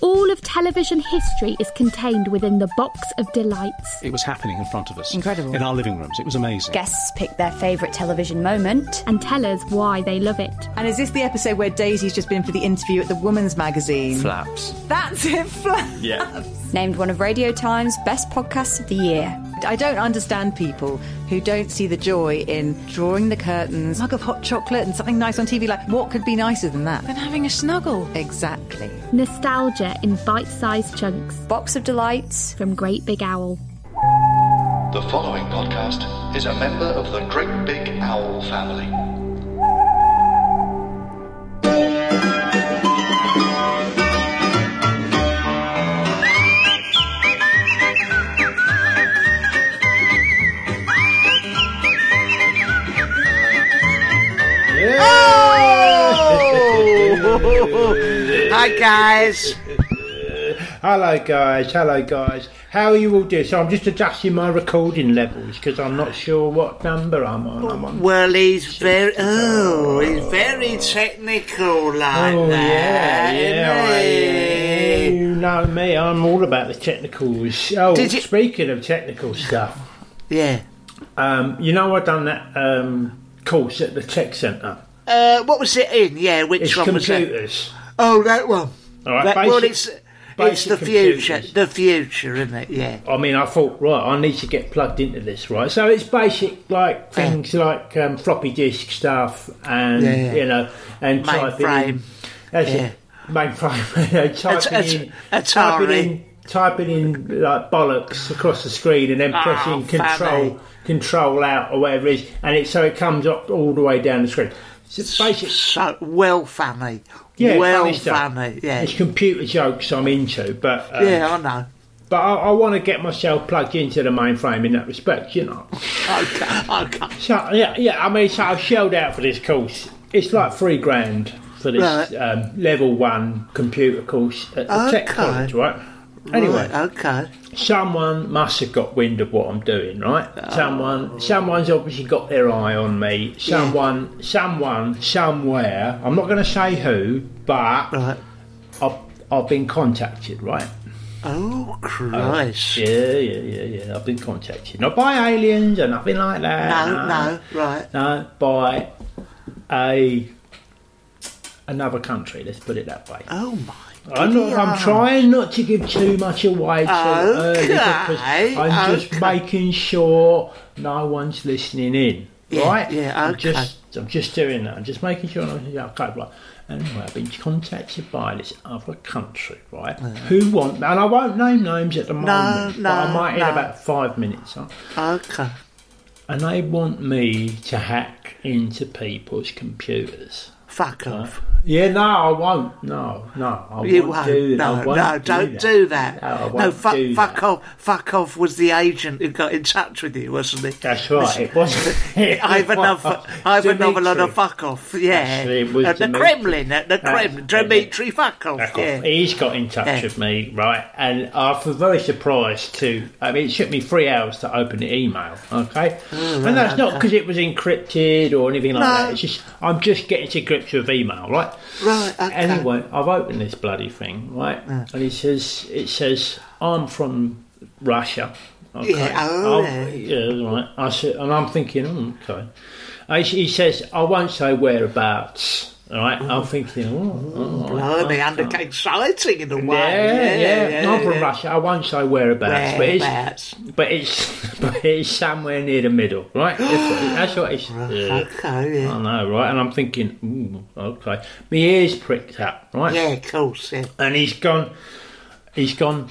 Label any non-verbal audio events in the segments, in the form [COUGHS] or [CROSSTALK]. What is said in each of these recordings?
All of television history is contained within the box of delights. It was happening in front of us. Incredible. In our living rooms. It was amazing. Guests pick their favourite television moment. And tell us why they love it. And is this the episode where Daisy's just been for the interview at the Woman's Magazine? Flaps. That's it, [LAUGHS] Flaps. Yeah. Named one of Radio Times best podcasts of the year. I don't understand people who don't see the joy in drawing the curtains, mug of hot chocolate, and something nice on TV. Like, what could be nicer than that? Than having a snuggle. Exactly. Nostalgia in bite sized chunks Box of delights. from Great Big Owl. The following podcast is a member of the Great Big Owl family. [LAUGHS] Hi guys. Hello, guys. Hello, guys. How are you all doing? So I'm just adjusting my recording levels because I'm not sure what number I'm on. I'm on. Well, he's very oh, he's very technical like Oh that. yeah, yeah. I, isn't he? you know me. I'm all about the technicals. Oh, Did you- speaking of technical stuff, Yeah. um, you know I've done that um, course at the tech centre. Uh, what was it in? Yeah, which It's one was it? computers. Oh, that one. All right, That- well, basic- it's it's basic the future. The future, isn't it? Yeah. I mean, I thought, right, I need to get plugged into this, right? So it's basic, like things like um, floppy disk stuff, and Yeah. you know, and. Mainframe. That's Yeah. it. Mainframe. [LAUGHS] you know, typing At- in, at- typing in, typing in like bollocks across the screen, and then Oh, pressing control, funny. control out or whatever it is, and it so it comes up all the way down the screen. Basic. So well funny. Yeah, well funny funny. Yeah. It's computer jokes I'm into, but um, yeah, I know. but I, I want to get myself plugged into the mainframe in that respect, you know. Okay. Okay. So yeah, yeah. I mean, so I've shelled out for this course. It's like three grand for this Right. um, level one computer course at the tech college, right? Anyway, Right, okay. someone must have got wind of what I'm doing, right? Oh. Someone, someone's obviously got their eye on me. Someone, someone, somewhere. I'm not going to say who, but Right. I've, I've been contacted, right? Oh uh, Christ. Yeah, yeah, yeah, yeah. I've been contacted, not by aliens or nothing like that. No, no, right. No, by a another country. Let's put it that way. Oh my. I'm, not, I'm trying not to give too much away too early because I'm just making sure no one's listening in. Yeah, right? yeah, I'm okay. just, I'm just doing that. I'm just making sure. I'm, yeah, okay, right. Anyway, I've been contacted by this other country, right? Who want, and I won't name names at the moment, no, but I might in about five minutes. Huh? Okay. And they want me to hack into people's computers. Fuck off. Yeah, no, I won't. No, no, I You won't, do. No, won't no, don't that. do that. No, I No, fuck, do fuck that. off. Fuck off was the agent who got in touch with you, wasn't he? That's right. It wasn't. [LAUGHS] [LAUGHS] I have another, I have another lot of fuck off. Yeah, Actually, it was at the. Kremlin, at the Kremlin, Dmitry fuck off. Back Yeah. off. He's got in touch Yeah. with me, right? And I was very surprised to. I mean, it took me three hours to open the email, okay? Oh, and that's not because it was encrypted or anything like that. It's just I'm just getting to grips with email, right? Right. Okay. Anyway, I've opened this bloody thing, right? And it says it says I'm from Russia. Okay. Yeah, oh, yeah. yeah, right. I said, and I'm thinking, oh, okay. Uh, he says I won't say whereabouts. Right, I'm thinking, oh, oh, Blimey, oh, oh, oh under exciting oh. in a way. yeah, yeah, yeah. Not from yeah. Russia. I won't say whereabouts, Whereabouts. but it's but it's [LAUGHS] but it's somewhere near the middle, right? That's what, it's. yeah. Okay, yeah. I know, right? And I'm thinking, ooh, okay. My ears pricked up, right? Yeah, of course, yeah. And he's gone. He's gone.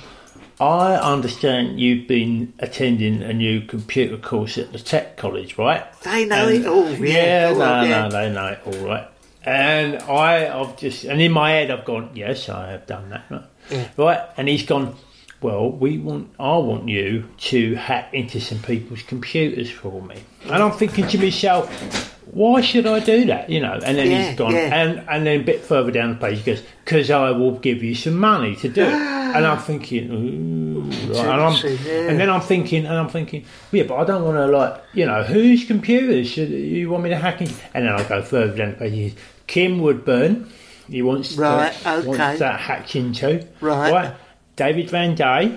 I understand you've been attending a new computer course at the tech college, right? They know And- it all, yeah. no, go on, no, they know it all, right? And I, I've just, and in my head, I've gone, yes, I have done that, right? Yeah. Right? And he's gone, well, we want, I want you to hack into some people's computers for me. And I'm thinking to myself, why should I do that? You know, and then Yeah, he's gone, yeah. and and then a bit further down the page, he goes, because I will give you some money to do it. [GASPS] and I'm thinking, ooh, right. and, I'm, yeah. and then I'm thinking, and I'm thinking, yeah, but I don't want to like, you know, whose computers should you want me to hack in? And then I go further down the page. Kim Woodburn, he wants Right, to, okay. wants that hacked into, Right. David Van Day,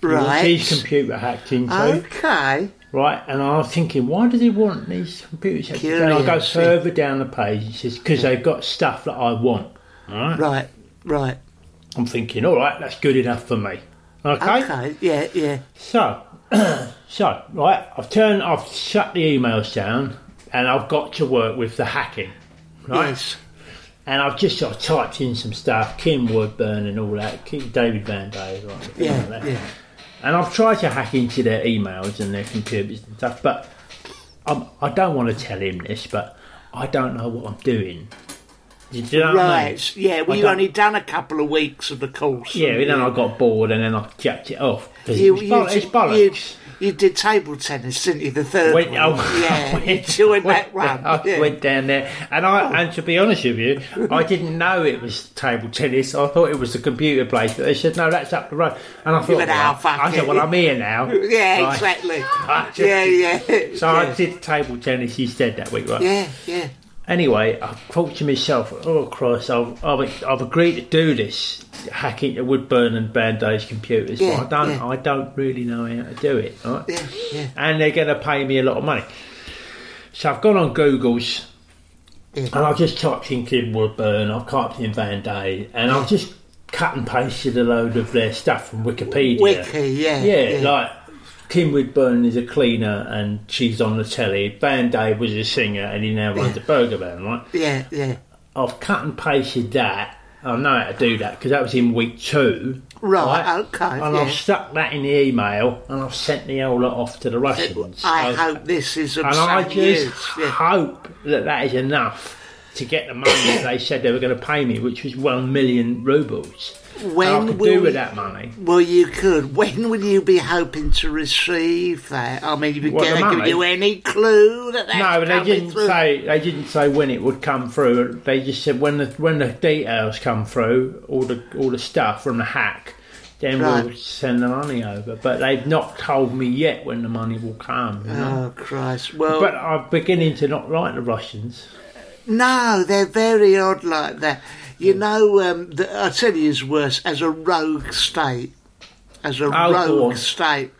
he wants Right. his computer hacked into. Okay. Right, and I was thinking, why does he want these computers? hacked into? And I go further down the page. He says, because they've got stuff that I want. Right? Right, right. I'm thinking, all right, that's good enough for me. Okay. Okay, yeah, yeah. So, [CLEARS THROAT] so right, I've turned, I've shut the emails down, and I've got to work with the hacking. Right. Yes. And I've just sort of typed in some stuff, Kim Woodburn and all that, David Van Day, right? Yeah, all that. yeah. And I've tried to hack into their emails and their computers and stuff, but I'm, I don't want to tell him this, but I don't know what I'm doing. Do you know what I mean? Right, yeah, well, I you've only done a couple of weeks of the course. Yeah, and then I got bored and then I jacked it off. You, it was you, boll- it's you, bollocks. You did table tennis, didn't you? The third Went- one. oh, [LAUGHS] yeah, I you went- that went- one. I yeah. went down there, and I oh. and to be honest with you, I didn't know it was table tennis. I thought it was the computer place, but they said no, that's up the road. And I thought, went, "Oh, well, fuck I said, it." well, I'm here now. [LAUGHS] Yeah, exactly. [LAUGHS] Just- yeah, yeah. So yeah. I did table tennis instead that week, right? Yeah, yeah. Anyway, I thought to myself, oh Christ, I've, I've, I've agreed to do this, hack into Woodburn and Van Day's computers, Yeah, but I don't, yeah. I don't really know how to do it, right? Yeah. And they're going to pay me a lot of money. So I've gone on Google's and I've just typed in Kim Woodburn, I've typed in Van Day, and I've just cut and pasted a load of their stuff from Wikipedia. Wiki, Yeah, yeah. like Kim Woodburn is a cleaner and she's on the telly. Van Day was a singer and he now runs a burger van, right? Yeah, yeah. I've cut and pasted that. I know how to do that because that was in week two. Right, okay, And yeah. I've stuck that in the email and I've sent the whole lot off to the Russians. I I- hope this is and I just hope that that is enough to get the money they said they were going to pay me, which was one million rubles. When and I could will do with that money. Well, you could. When will you be hoping to receive that? I mean, you What, the give money? you any clue that that's No, but they coming didn't through? say they didn't say when it would come through. They just said when the when the details come through, all the all the stuff from the hack, then we'll Right. send the money over. But they've not told me yet when the money will come. You know? Oh Christ! Well, But I'm beginning to not like the Russians. No, they're very odd like that. You know, um, the, I tell you, is worse as a rogue state. As a Oh, rogue state.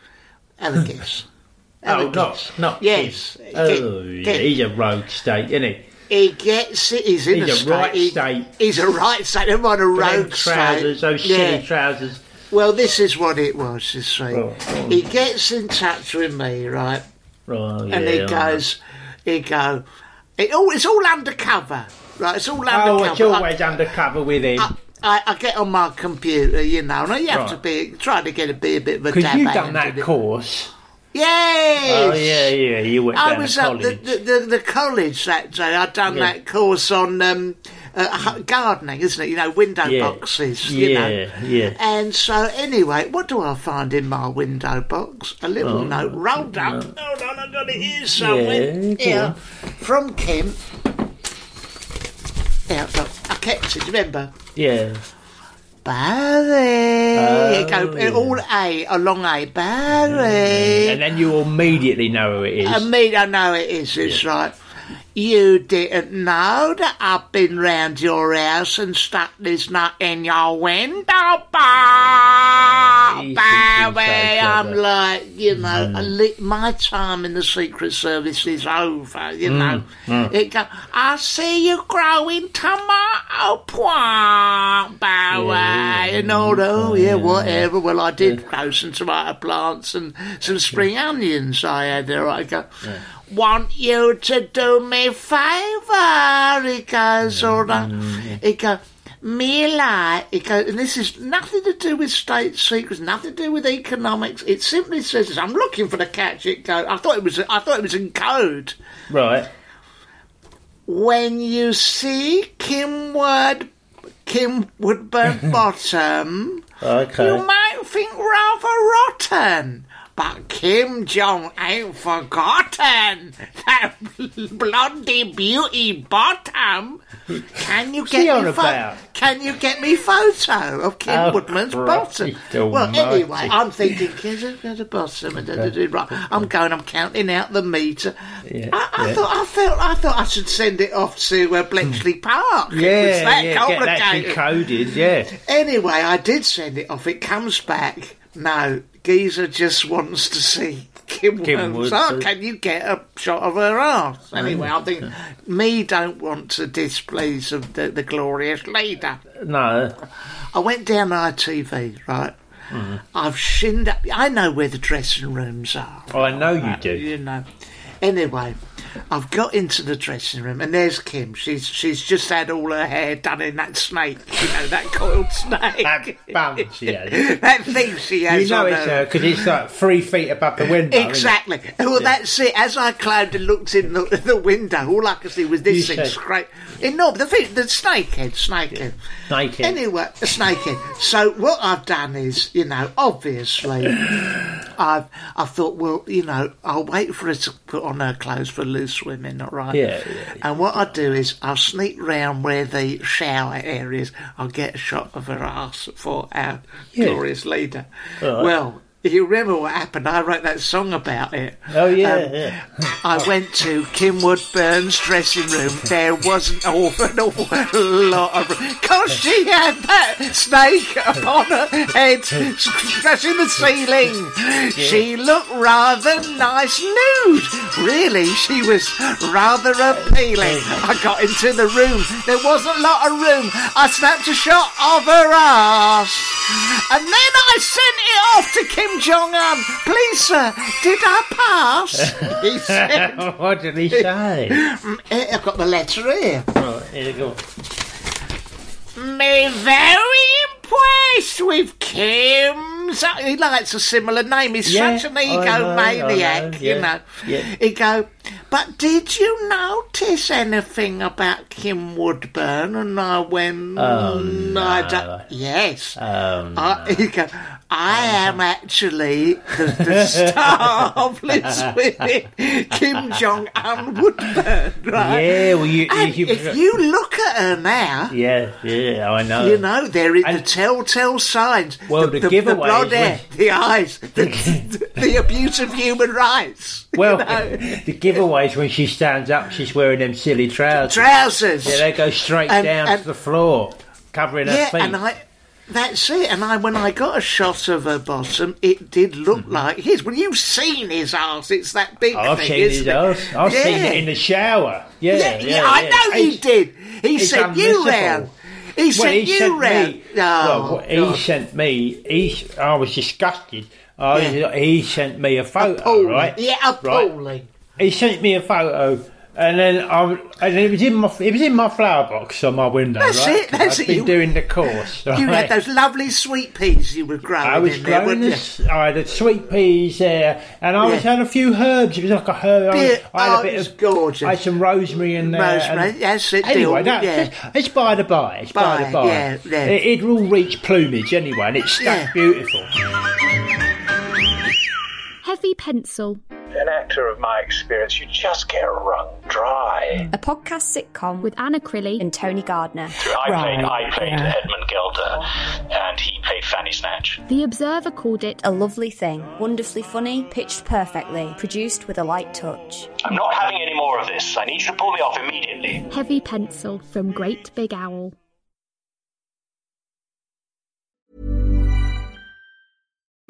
Have a guess. [LAUGHS] Have Oh, a not guess. not Yes. Kim. Oh, Get- yeah, he's a rogue state, isn't he? He gets it. He's in He's a, a state. right he- state. He's a right state. I'm on a rogue trousers, state. those silly trousers. Well, this is what it was. You see, Oh, oh. he gets in touch with me, right? Oh, and yeah, he goes, he go, it all, it's all undercover, right? It's all undercover. Oh, it's always undercover with him. I, I, I get on my computer, you know, and you have Right. to be try to get a be a bit of a Because you've done that course. Yes. Oh, yeah, yeah, you went I down was to at college. the, the, the, the college that day. I'd done Yeah. that course on um, uh, gardening, isn't it? You know, window Yeah. boxes. You Yeah, know. yeah. And so, anyway, what do I find in my window box? A little Oh, note rolled up. Hold on, I've got it here Yeah, somewhere. go Here, from Kim. Yeah, look, I kept it. Remember, Yeah. Barry. Oh, it go yeah. all A, a long A. Barry. And then you immediately know who it is. I mean, I know it is. It's right. You didn't know that I've been round your house and stuck this nut in your window, thinks he's so I'm like, you know, Mm. my time in the Secret Service is over, you know. mm. It go, I see you growing tomato plant, Bowie, and all that. Oh, yeah, whatever. Well, I did grow some tomato plants and some spring onions I had there. I go, want you to do me a favour. He goes, all right. He goes, Mila, he goes, and this is nothing to do with state secrets, nothing to do with economics. It simply says, this, I'm looking for the catch. It goes, I thought it was, I thought it was in code. Right. When you see Kim Wood, Kim Woodburn [LAUGHS] Bottom, Okay. you might think rather rotten. But Kim Jong ain't forgotten that blondie beauty bottom. Can you get me about? Can you get me photo of Kim Oh, Woodburn's bottom? Well, anyway, I'm thinking Kim's at the bottom. Right, I'm going. I'm counting out the meter. Yeah, I, I yeah. thought I felt I thought I should send it off to uh, Bletchley Park. it was Yeah, that yeah, get that decoded, yeah. Anyway, I did send it off. It comes back. No, Geezer just wants to see Kim, Kim Williams. Wood- Oh, can you get a shot of her ass? Anyway, I think me don't want to displease of the, the glorious leader. No. I went down ITV, right? Mm. I've shinned up. I know where the dressing rooms are. Oh, I know you do. You know. Anyway, I've got into the dressing room and there's Kim. She's she's just had all her hair done in that snake, you know, that coiled [LAUGHS] snake. That bun she has. [LAUGHS] that thing she has You know it's her. because it's like three feet above the window. Exactly. Well, that's it. As I climbed and looked in the, [LAUGHS] the window, all I could see was this You thing scrape. No, the thing, the snakehead, snakehead. Snakehead. Anyway, a snakehead. So what I've done is, you know, obviously, [SIGHS] I've I thought, well, you know, I'll wait for her to put on her clothes for loose all right? Yeah, yeah, And what I do is I'll sneak round where the shower area is. I'll get a shot of her ass for our Yeah. glorious leader. Right. Well. You remember what happened? I wrote that song about it. Oh, yeah, Um, yeah. I went to Kim Woodburn's dressing room. There wasn't an awful, awful lot of room. because she had that snake upon her head, scratching the ceiling. She looked rather nice nude. Really, she was rather appealing. I got into the room. There wasn't a lot of room. I snapped a shot of her ass, and then I sent it off to Kim Jong Un. Please, sir, did I pass? [LAUGHS] He said. [LAUGHS] what did he say? Mm, eh, I've got the letter here. Right, here you go. Me very impressed with Kim's. He likes a similar name. He's Yeah, such an I know, I egomaniac, you know. yeah. He go, but did you notice anything about Kim Woodburn? And I went, Oh, "Mm, I no. don't. Yes. Um, I, he go, I am actually the, the star of Liz Women, Kim Jong Un Woodburn, right? Yeah, well, you- And you- if you look at her now, yeah, yeah, I know. you know, there is the telltale signs. Well, the the, giveaway the blonde hair, the eyes, [LAUGHS] the, the abuse of human rights. [LAUGHS] you Well, know. the giveaways when she stands up, she's wearing them silly trousers. trousers. yeah, they go straight And- down and- to the floor, covering her feet. and I. That's it. And I, when I got a shot of her bottom, it did look mm-hmm. like his. Well, you've seen his ass. It's that big I've thing, seen his ass. I've yeah. seen it in the shower. Yeah, Yeah, yeah, I know he did. He sent you round. He Well, sent he you sent round. me. Oh, well, he God. sent me. He, I was disgusted. I was-. He sent me a photo, Appalling. right? Yeah, Right. appalling. He sent me a photo, and then I, and it was in my, it was in my flower box on my window. That's right? it, that's I've it, been you- doing the course. You had those lovely sweet peas you were growing I was in there, growing weren't you? this. I had sweet peas there, and I was Yeah. had a few herbs. It was like a herb. I, Yeah, I had oh, a bit it of gorgeous. I had some rosemary in there. Rosemary, and- yes, it Anyway, dill, that, yeah. it's by the by. It's by, By, the by. yeah, yeah. It, it will reach plumage anyway, and it's stuck Yeah. beautiful. Heavy pencil. An actor of my experience, you just get wrung dry. A podcast sitcom with Anna Crilly and Tony Gardner. I played, I played Edmund Gilder, and he played Fanny Snatch. The Observer called it A lovely thing, wonderfully funny, pitched perfectly, produced with a light touch. I'm not having any more of this. I need you to pull me off immediately. Heavy Pencil from Great Big Owl.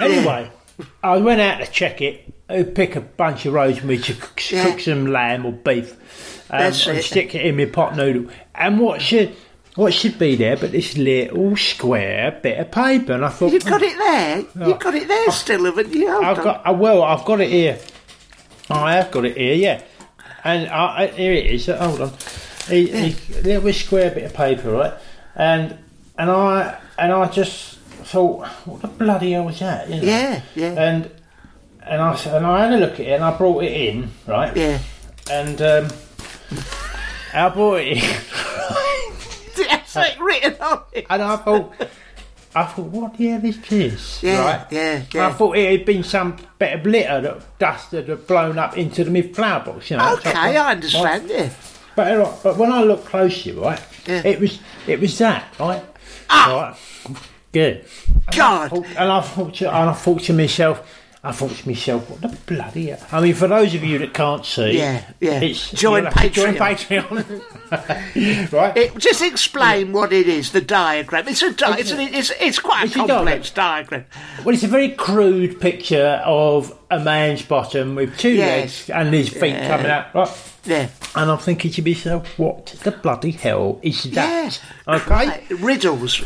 Anyway, I went out to check it. I'd pick a bunch of rosemary to cook, Yeah. cook some lamb or beef, um, and it. stick it in my pot noodle. And what should what should be there but this little square bit of paper? And I thought You've got it there. You've got it there still, haven't you? Hold I've on. got uh, well, I've got it here. I have got it here, yeah. And I, I, here it is. Hold on, He- he- little square bit of paper, right? And and I and I just thought, what the bloody hell was that? you know? Yeah, yeah. And and I and I had a look at it, and I brought it in, right? Yeah. And um, I brought it in, [LAUGHS] That's it written on it. and I thought. I thought, what the hell is this? Yeah, right? yeah, I thought it had been some bit of litter that dust that had blown up into the mid flower box. You know, Okay, So- I understand. Yeah. But, but when I looked closely, right, Yeah. it was it was that, right? Ah! Right. Good. God. And I thought to, and I thought to myself, I thought to myself, what the bloody hell? I mean, for those of you that can't see, Yeah, yeah. it's Join you'll have Join Patreon. Patreon. [LAUGHS] right? It, just explain what it is. The diagram. It's a di- it's, an, it's it's quite It's a a complex diagram. Well, it's a very crude picture of a man's bottom with two Yes. legs and his feet Yeah. coming out. Right? Yeah. And I'm thinking to myself, what the bloody hell is that? Yeah. Okay. Right, Riddles.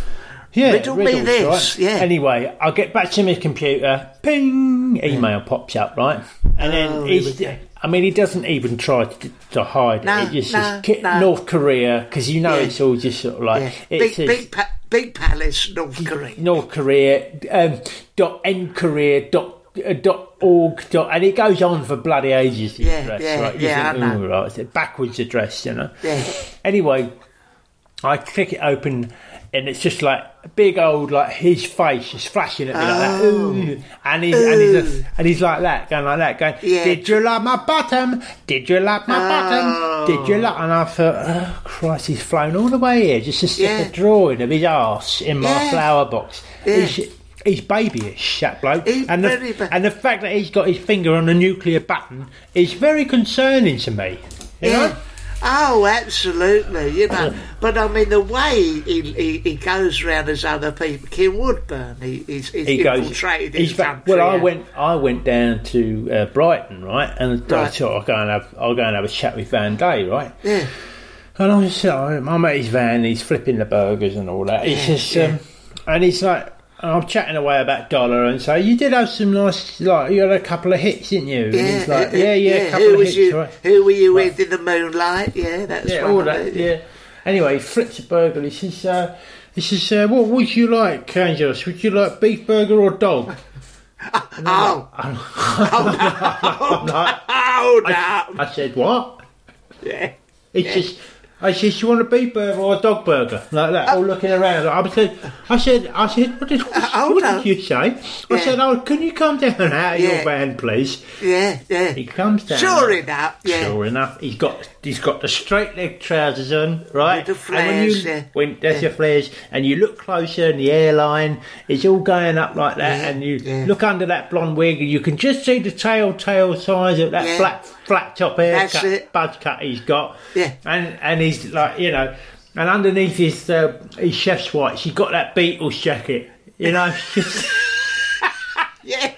Yeah, Riddle me this, right? yeah. Anyway, I'll get back to my computer. Ping! Email pops up, right? And then Oh, he's. I mean, he doesn't even try to, to hide No, it. It just no, says Ki- no. North Korea, because you know Yeah. it's all just sort of like. Yeah. Big, says big, pa- big palace, North Korea. North Korea, um, dot N Korea, dot. Uh, dot org dot and it goes on for bloody ages. Yeah, address, yeah, right? Yeah, think, I know. "Oh, right, it's a backwards address, you know. Yeah. Anyway, I click it open, and it's just like a big old like his face is flashing at me like that, oh. Ooh. and he's and he's and he's like that, going like that, going, Yeah. "Did you like my bottom? Did you like my bottom? Oh. Did you like?" And I thought, "Oh Christ, he's flown all the way here just to stick Yeah. a drawing of his arse in my Yeah. flower box." He's, He's babyish, that bloke, He's and the, ba- and the fact that he's got his finger on the nuclear button is very concerning to me. You Yeah. know? Oh, absolutely. You know, but I mean the way he he, he goes around as other people. Kim Woodburn, he, he's, he's he goes. infiltrated He's his back. country. Well, I went. I went down to uh, Brighton, right, and I thought I'll go and have. I'll go and have a chat with Van Day, right. Yeah. And I was, I'm at his van. He's flipping the burgers and all that. He's Yeah, yeah. um, and he's like. I'm chatting away about Dollar and say, you did have some nice, like, you had a couple of hits, didn't you? And he's like, uh, yeah, yeah, a couple Who of was hits, you? right. Who were you with in the moonlight? Yeah, that's yeah, all that, it. yeah. Anyway, a burger. He says, uh, "He says, uh, what would you like, Angelos? Would you like beef burger or dog?" [LAUGHS] Oh, like, oh no! [LAUGHS] I, I said, "What?" Yeah. He says, I said, you want a beef burger or a dog burger? Like that, all uh, looking around. I said, I said, I said, what did, what, uh, did you say? I Yeah. said, oh, can you come down out of Yeah. your van, please? Yeah, yeah. He comes down. Sure enough, yeah. Sure enough, he's got he's got the straight leg trousers on, right? With the and when you, flares, yeah. when there's Yeah. your flares, and you look closer, and the hairline is all going up like that, and you look under that blonde wig, and you can just see the telltale size of that Yeah. Flat top haircut, buzz cut he's got. Yeah. and and he's like you know, and underneath his uh, his chef's white, he's got that Beatles jacket, you know. [LAUGHS] Yeah,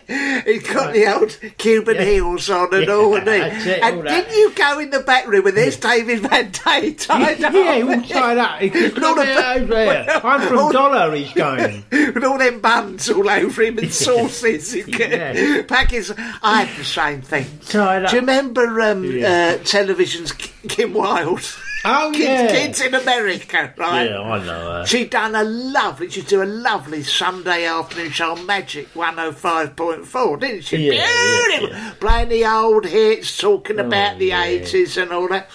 he's got the old Cuban heels on and Yeah, all, and, it, and that. didn't you go in the back room and there's David Van Day tied [LAUGHS] up? yeah, all up. He goes, With all the over here. I'm all- from Dollar. He's going. [LAUGHS] with all them buns all over him and [LAUGHS] sauces. Yeah. Packets. I had the same thing. Tied up. Do you remember um, Yeah. uh, television's Kim Wilde? Oh Kids, yeah. Kids in America, right? Yeah, I know her. She done a lovely, she do a lovely Sunday afternoon show on Magic 105.4, didn't she? Yeah, yeah, Beautiful. Playing the old hits, talking about the yeah. 80s and all that.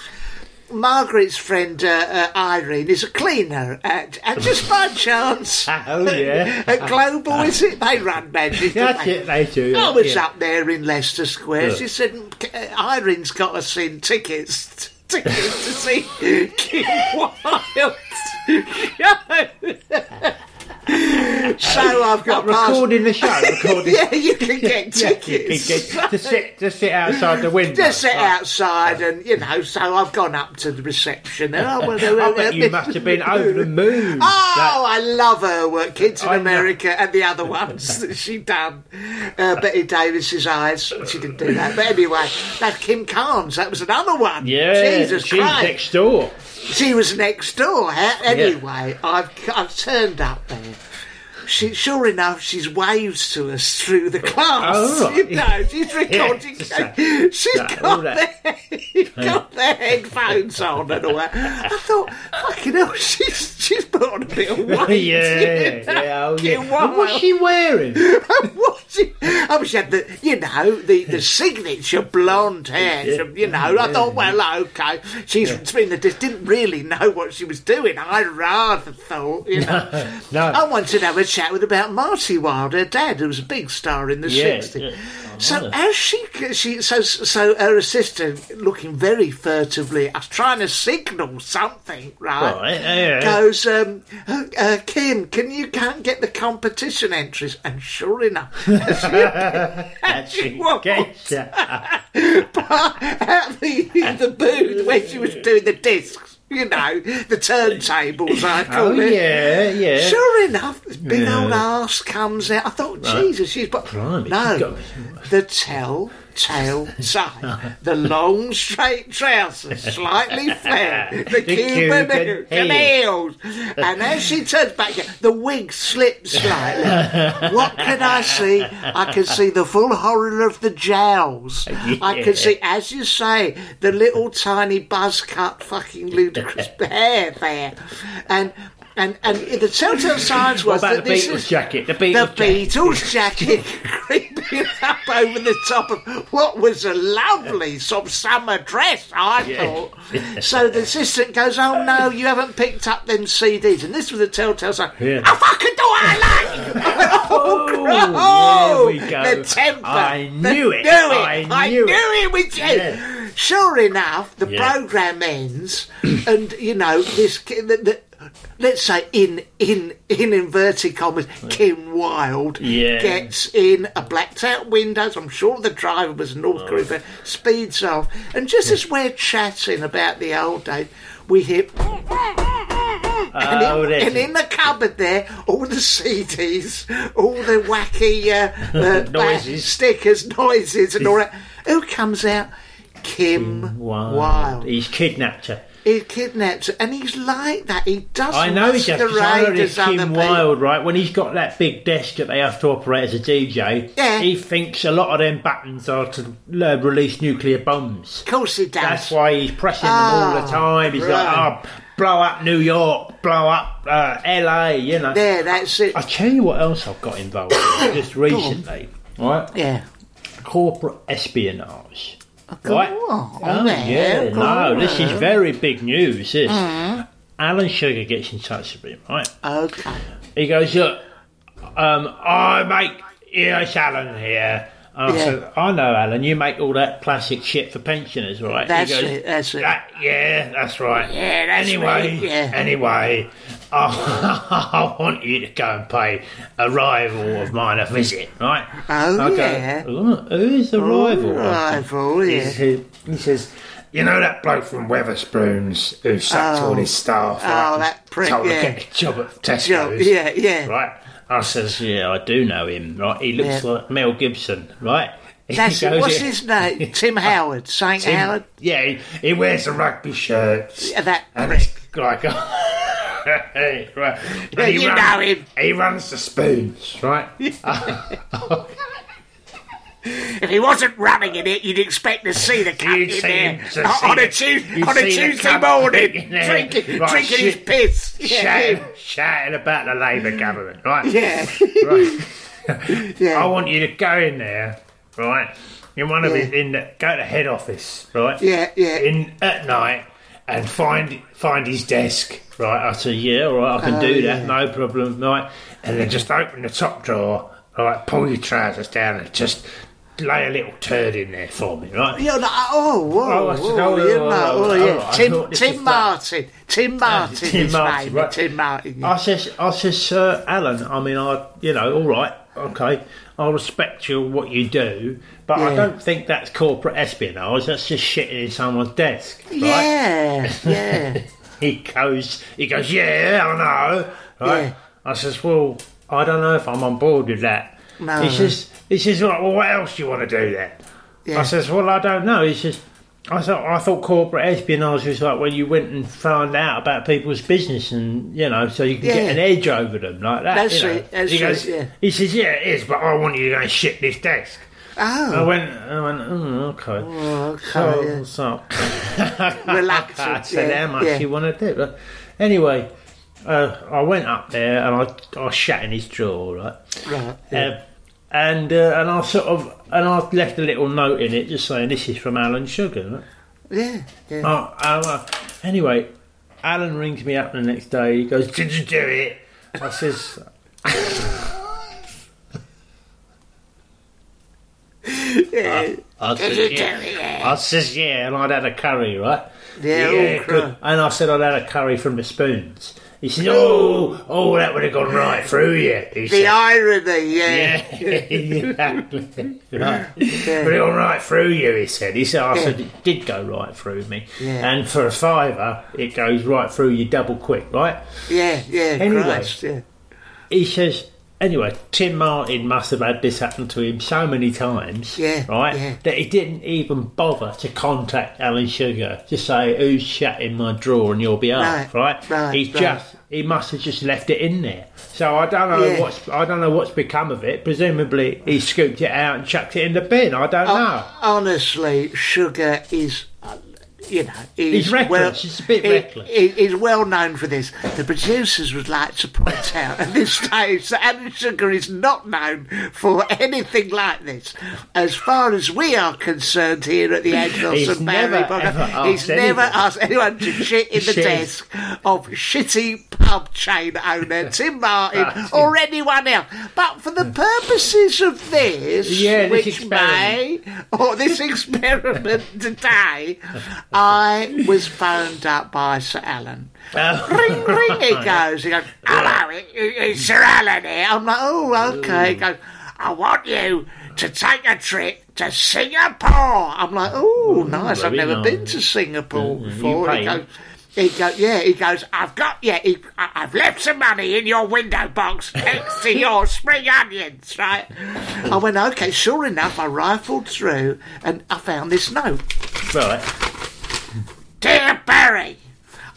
Margaret's friend uh, uh, Irene is a cleaner, at, and just by [LAUGHS] chance, Oh, yeah. at Global, is it? They run magic. That's they? it, they do. I was yeah. up there in Leicester Square. Yeah. She said, "Uh, Irene's got us in tickets. To see Kim Wilde. So I've got What, recording the show. Recording. [LAUGHS] yeah, you can get Yeah, you can tickets. get to sit to sit outside the [LAUGHS] window. Just sit outside, and you know. So I've gone up to the reception, and [LAUGHS] I, went, I bet you must have been over the moon. Oh, I love her work. Kids in I know. America and the other ones that she done. Uh, Bette Davis's eyes. She didn't do that. But anyway, that Kim Carnes. That was another one. yeah, Jesus she's Christ. next door. She was next door. Eh? Huh? Anyway, I've, I've turned up there. She, sure enough, she's waves to us through the class. Oh, right. You know, she's recording. just that- she's that- got, their, [LAUGHS] got their headphones on and all that. I thought, fucking hell, [LAUGHS] she's, [LAUGHS] she's put on a bit of [LAUGHS] weight. yeah, yeah, oh, yeah. What's Wilde. she wearing? [LAUGHS] What she, oh, she had the, you know, the, the signature blonde hair. She- you know, I thought, well, okay, she's been the didn't really know what she was doing. I rather thought, you know, No. I wanted to have a chat with about Marty Wilde, her dad, who was a big star in the Yeah, '60s. yeah. So as she, she, so so her assistant, looking very furtively, I was trying to signal something, right? Right, yeah. Goes, um, uh, uh, Kim, can you can't get the competition entries? And sure enough, [LAUGHS] That's she. [LAUGHS] Get ya. [LAUGHS] at the, the booth where she was doing the discs, you know, the turntables, I call Oh it. yeah, yeah. Sure enough, this big Yeah. old ass comes out. I thought, Right. Jesus, she's but Blimey, no, the tell-tale sign, the long straight trousers, slightly flared, the, [LAUGHS] The Cuban, Cuban Cuban heels, and as she turns back, the wig slips slightly. what can I see? I can see the full horror of the jowls. [LAUGHS] I can see, as you say, the little tiny buzz cut, fucking ludicrous [LAUGHS] hair there, and. And and the telltale signs [LAUGHS] was about that the this Beatles is jacket? The the Beatles jacket. Beatles jacket [LAUGHS] creeping up over the top of what was a lovely sort of summer dress, I Yeah. thought. [LAUGHS] So the assistant goes, "Oh no, you haven't picked up them CDs." And this was a telltale sign. Yeah. I fucking do what I like. oh, Oh, there we go. The temper. I knew it. Knew it. I knew it. it with you. Yeah. Sure enough, the Yeah. program ends, and you know this. ki- The, the, let's say in in in inverted commas, Kim Wilde Yeah. gets in a blacked out windows. I'm sure the driver was a Oh. North Korean. Speeds off, and just as we're chatting about the old days, we hear. And, Oh, in, and in the cupboard there, all the CDs, all the wacky uh, uh, [LAUGHS] Noises. stickers, noises, and all that. Who comes out? Kim Wild. Wilde. He's kidnapped her. He kidnaps and he's like that. He doesn't I know he does. I know this Kim. Wilde, right? When he's got that big desk that they have to operate as a DJ, Yeah. he thinks a lot of them buttons are to uh, release nuclear bombs. Of course he does. That's why he's pressing them all the Oh, time. He's like, oh, blow up New York, blow up uh, LA, you know. Yeah, that's it. I'll tell you what else I've got involved in [COUGHS] just recently, right? Yeah. Corporate espionage. Go right? on, Oh, yeah, go no, this is very big news. This. Mm. Alan Sugar gets in touch with him, right? Okay. He goes, look, um, I make, it's Alan here. Oh, I Yeah. said, I know, Alan, you make all that plastic shit for pensioners, right? That's goes, it, that's it. "That- yeah, that's right. Yeah, that's anyway, me, yeah. anyway, [LAUGHS] I, I want you to go and pay a rival of mine a visit, right? Oh, go, yeah. "Oh, who's the rival? rival, He yeah. said- He says, you know that bloke from Wetherspoons who sacked Oh. all his staff? Oh, right, that prick, told yeah. to get a job at Tesco's. Job, yeah, yeah. Right? I says, yeah, I do know him, right? He looks Yeah. like Mel Gibson, right? [LAUGHS] That's it. What's his name? [LAUGHS] Tim Howard. Saint Tim- Howard. Yeah, he, he wears a rugby shirt. Yeah, that and it's like, [LAUGHS] right. Yeah, you runs, know him. He runs the spoons, right? If he wasn't running in it, you'd expect to see the You'd in there to on a, the- on a Tuesday morning, [LAUGHS] drinking, Right, drinking his piss. shouting, shouting about the Labour government, right? Yeah. right. [LAUGHS] I want you to go in there, right? In one of Yeah. his, in the, go to head office, right? Yeah, yeah. In at night and find find his desk, right? I said, yeah, all right, I can Oh, do that, yeah. no problem, right? And then just open the top drawer, right? Pull your trousers down and just lay a little turd in there for me, right? You're like, oh, whoa, Oh, I whoa, oh, you oh, know, oh, oh, oh, yeah. Oh, I Tim, Tim Martin. Tim Martin. Tim his Martin, right. Tim Martin. I says, I says, Sir Alan. I mean, I, you know, all right, okay, I respect you what you do, but I Yeah. don't think that's corporate espionage. That's just shitting in someone's desk, right? Yeah, [LAUGHS] yeah. he goes, he goes, yeah, I know, right? Yeah. I says, well, I don't know if I'm on board with that. No. He says, he says, right, well, what else do you want to do then? Yeah. I says, well, I don't know. He says. I thought I thought corporate espionage was like when you went and found out about people's business and you know so you can Yeah. get an edge over them like that. That's you know. it, that's he goes, yeah. He says, "Yeah, it is, but I want you to go and shit this desk." I Oh, went, I went, oh, okay. Oh, okay, so, yeah. so [LAUGHS] Relax [LAUGHS] I said, yeah, how much yeah. you want to do? But anyway, uh, I went up there and I, I shat in his drawer, right? right. Yeah. And uh, and I sort of and I left a little note in it just saying this is from Alan Sugar. Right? yeah, yeah. Oh, oh, uh, anyway, Alan rings me up the next day. He goes, "Did you do it?" I says, yeah. I Did says, you do yeah. it? I says, yeah, and I'd had a curry, right? Yeah, oh, good. And I said I'd had a curry from the spoons. He said, oh, oh, that would have gone right through you. He The said, irony, yeah. [LAUGHS] yeah, exactly. [LAUGHS] right. But it went right through you, he said. He said, oh, I Yeah. said, it did go right through me. Yeah. And for a fiver, it goes right through you double quick, right? Yeah, yeah, Anyway. Christ, yeah. he says, anyway, Tim Martin must have had this happen to him so many times, Yeah, right, yeah. that he didn't even bother to contact Alan Sugar to say who's shut in my drawer on your behalf, Right, right? right, He right. just he must have just left it in there. So I don't know Yeah. what's I don't know what's become of it. Presumably he scooped it out and chucked it in the bin. I don't know. Honestly, sugar is, uh, you know, He's is reckless. Well, He's a bit he- reckless. he- he's well known for this. The producers would like to point [LAUGHS] out at this stage that Alan Sugar is not known for anything like this. As far as we are concerned here at the [LAUGHS] Angelos He's and Barry never, he's never anyone. asked anyone to shit in the desk of shitty pub chain owner Tim Martin [LAUGHS] or anyone else. But for the purposes of this, Yeah, this which experiment. may or this [LAUGHS] experiment today, I was phoned up by Sir Alan. ring, ring, he [LAUGHS] goes. He goes, hello, it- it- it's Sir Alan here. I'm like, oh, okay. He goes, I want you to take a trip to Singapore. I'm like, oh, nice. I've never nice. been to Singapore Mm, you before. He goes, he goes, yeah, he goes, I've got, yeah, he, I, I've left some money in your window box next to [LAUGHS] your spring onions, right? I went, okay, sure enough, I rifled through and I found this note. Right. Dear Barry,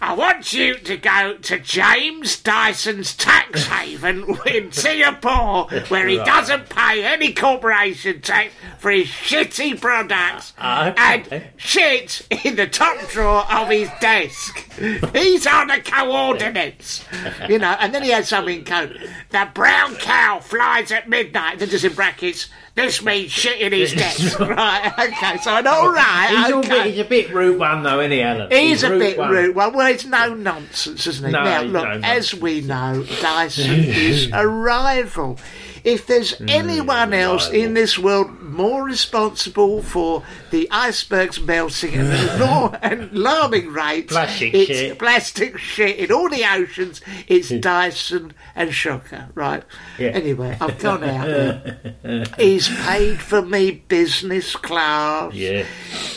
I want you to go to James Dyson's tax [LAUGHS] haven in Singapore, where he Right. doesn't pay any corporation tax for his shitty products ah, ah, Okay. and shit in the top drawer of his desk. He's on the coordinates. [LAUGHS] You know, and then he had something in code. The brown cow flies at midnight. Then just in brackets, this means shit in his [LAUGHS] desk. right, okay, so an all oh, right. He's, a okay. bit, he's a bit route one though, isn't he, Alan? He's a bit one. rude. Well, well, it's no nonsense, isn't it? No, now, look, no as we know, Dyson is a rival. If there's Mm, anyone else in this world more responsible for the icebergs melting and the nor- alarming rates, Plastic it's shit. plastic shit in all the oceans, it's hmm. Dyson and Shocker, right? Yeah. Anyway, I've gone [LAUGHS] out. He's paid for me business class. Yeah.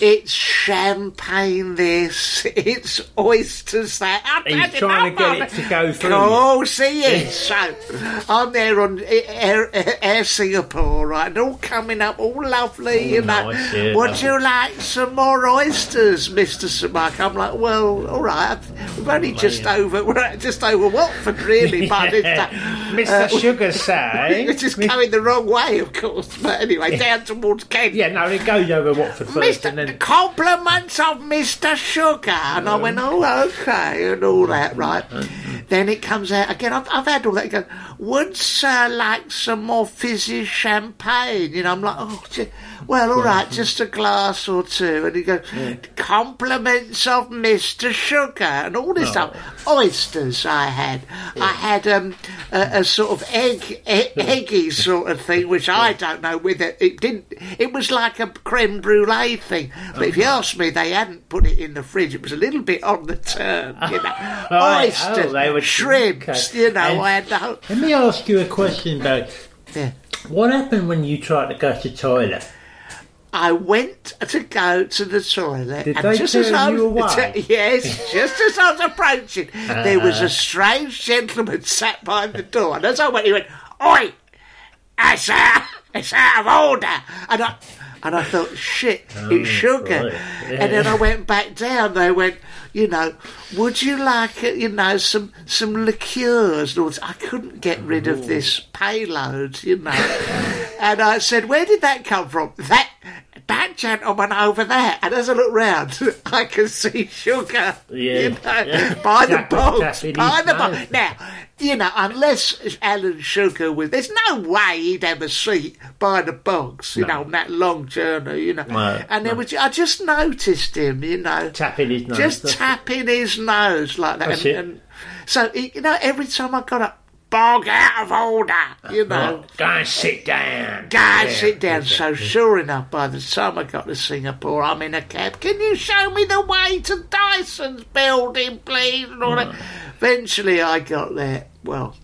It's champagne this, it's oysters that. I've He's trying to get it to go through. Course he is. so, I'm there on Air, Air Singapore, right, and all coming up, all lovely, you know. nice, yeah, Would lovely. you like some more oysters, Mr. Samak? I'm like, well, all right. We've only just over, we're just over Watford, really, this time. Mr. Uh, Sugar [LAUGHS] say. It's just going the wrong way, of course. But anyway, down towards Kent. Yeah, no, it goes over Watford first, and then compliments of Mr. Sugar. And I went, oh, okay, and all that, right. Then it comes out again. I've, I've had all that. Goes, would Sir like some more fizzy champagne? You know, I'm like, oh, gee, well, all right, just a glass or two. And he goes, compliments of Mr. Sugar, and all this stuff. Oysters, I had. I had um, a, a sort of egg, e- eggy sort of thing, which I don't know whether it didn't. It was like a creme brulee thing. But if you ask me, they hadn't put it in the fridge. It was a little bit on the turn, you know. [LAUGHS] Right, Oysters, oh, shrimps, okay. you know. And- I had the whole. Let me ask you a question about Yeah. what happened when you tried to go to the toilet. I went to go to the toilet, Did and they just as I was, away? [LAUGHS] yes, just as I was approaching, there was a uh-huh. strange gentleman [LAUGHS] sat by the door, and as I went, he went, "Oi, it's out, it's out of order," and I. And I thought, shit, it's sugar. right. And then I went back down. They went, you know, would you like, uh, you know, some some liqueurs? And. I couldn't get rid of this payload, you know. and I said, where did that come from? That gentleman over there. And as I look round, [LAUGHS] I can see sugar. Yeah. You know, Yeah. by the box. By the box. Now, you know, unless Alan Sugar was, there's no way he'd have a seat by the box, you know, on that long journey, you know. No, and there no. was, I just noticed him, you know, Tapping his nose. just that's it. tapping his nose like that. That's and, it. and so, you know, every time I got up, bog out of order, you know. Right, Go and sit down. Go and Yeah, sit down. yeah, So yeah. sure enough, by the time I got to Singapore, I'm in a cab. Can you show me the way to Dyson's building, please? And all that. Eventually, I got there. Well,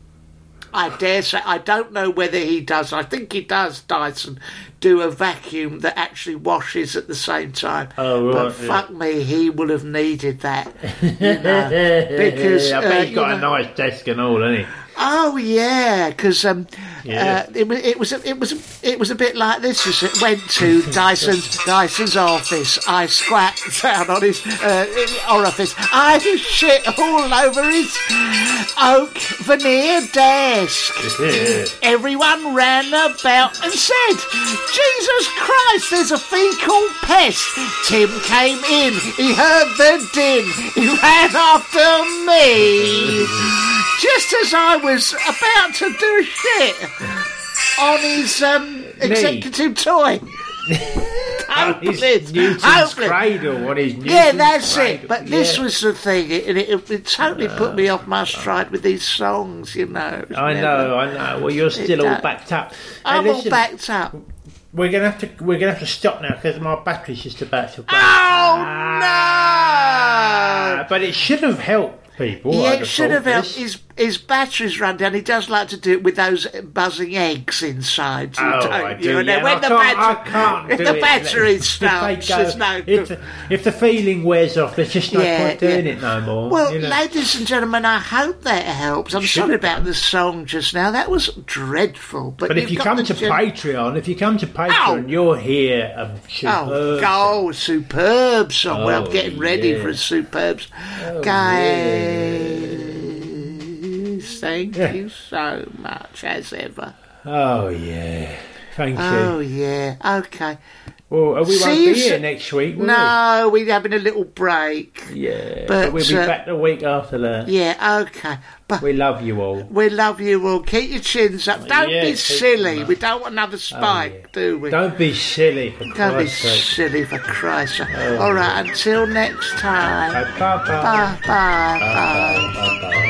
I dare say I don't know whether he does. I think he does. Dyson do a vacuum that actually washes at the same time. Oh, right, But yeah. fuck me, he would have needed that. You [LAUGHS] know, because I uh, bet he's you got a nice desk and all, hasn't he? Oh yeah, because um, Yeah. uh, it, was it was a, it was a, it was a bit like this. You see. Went to [LAUGHS] Dyson's Dyson's office. I squat down on his uh, orifice. I shit all over his oak veneer desk. Everyone ran about and said, "Jesus Christ, there's a fecal pest." Tim came in. He heard the din. He ran after me. [LAUGHS] Just as I was about to do shit on his um, executive toy. [LAUGHS] Hopeless. His Newton's cradle. What is Newton's Yeah, that's cradle. it. But this Yeah. was the thing, and it, it totally put me off my stride with these songs, you know. I know, I know. Well, you're still all backed up. Hey, I'm all listen, backed up. We're gonna have to. We're gonna have to stop now because my battery's just about to go. Oh Ah, no! But it should have helped people. it have should have. His his batteries run down. He does like to do it with those buzzing eggs inside. You Oh, I you? do. And yeah, then when and the I can't, battery, I can't if do the it. battery stops, go- there's no if, good. the, if the feeling wears off, there's just no Yeah, point doing yeah. it no more. Well, you know. ladies and gentlemen, I hope that helps. I'm sorry about the song just now. That was dreadful. But, But if you come to gen- Patreon, if you come to Patreon, you're here. Um, Oh, superb. go, superb song. well, Oh, I'm getting ready for a superb. Oh, thank Yeah. you so much, as ever. Oh yeah, thank you. Oh, yeah. Okay. Well, uh, we won't be here next week, will No, we're having a little break. Yeah, But, but, we'll be uh, back the week after that. Yeah, okay. But We love you all. we love you all. Keep your chins up. Don't Yeah, be silly. We don't want another spike, do we? Don't be silly, for Don't be sake. silly for Christ's sake. Oh. All right, until next time. Bye, bye, Bye, bye, bye. Bye, bye.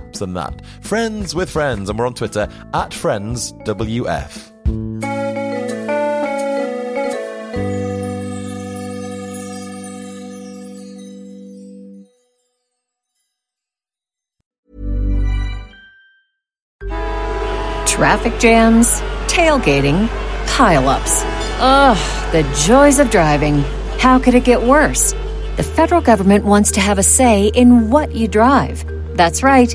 apps and that. Friends with Friends, and we're on Twitter at FriendsWF. Traffic jams, tailgating, pileups. Ugh, the joys of driving. How could it get worse? The federal government wants to have a say in what you drive. That's right.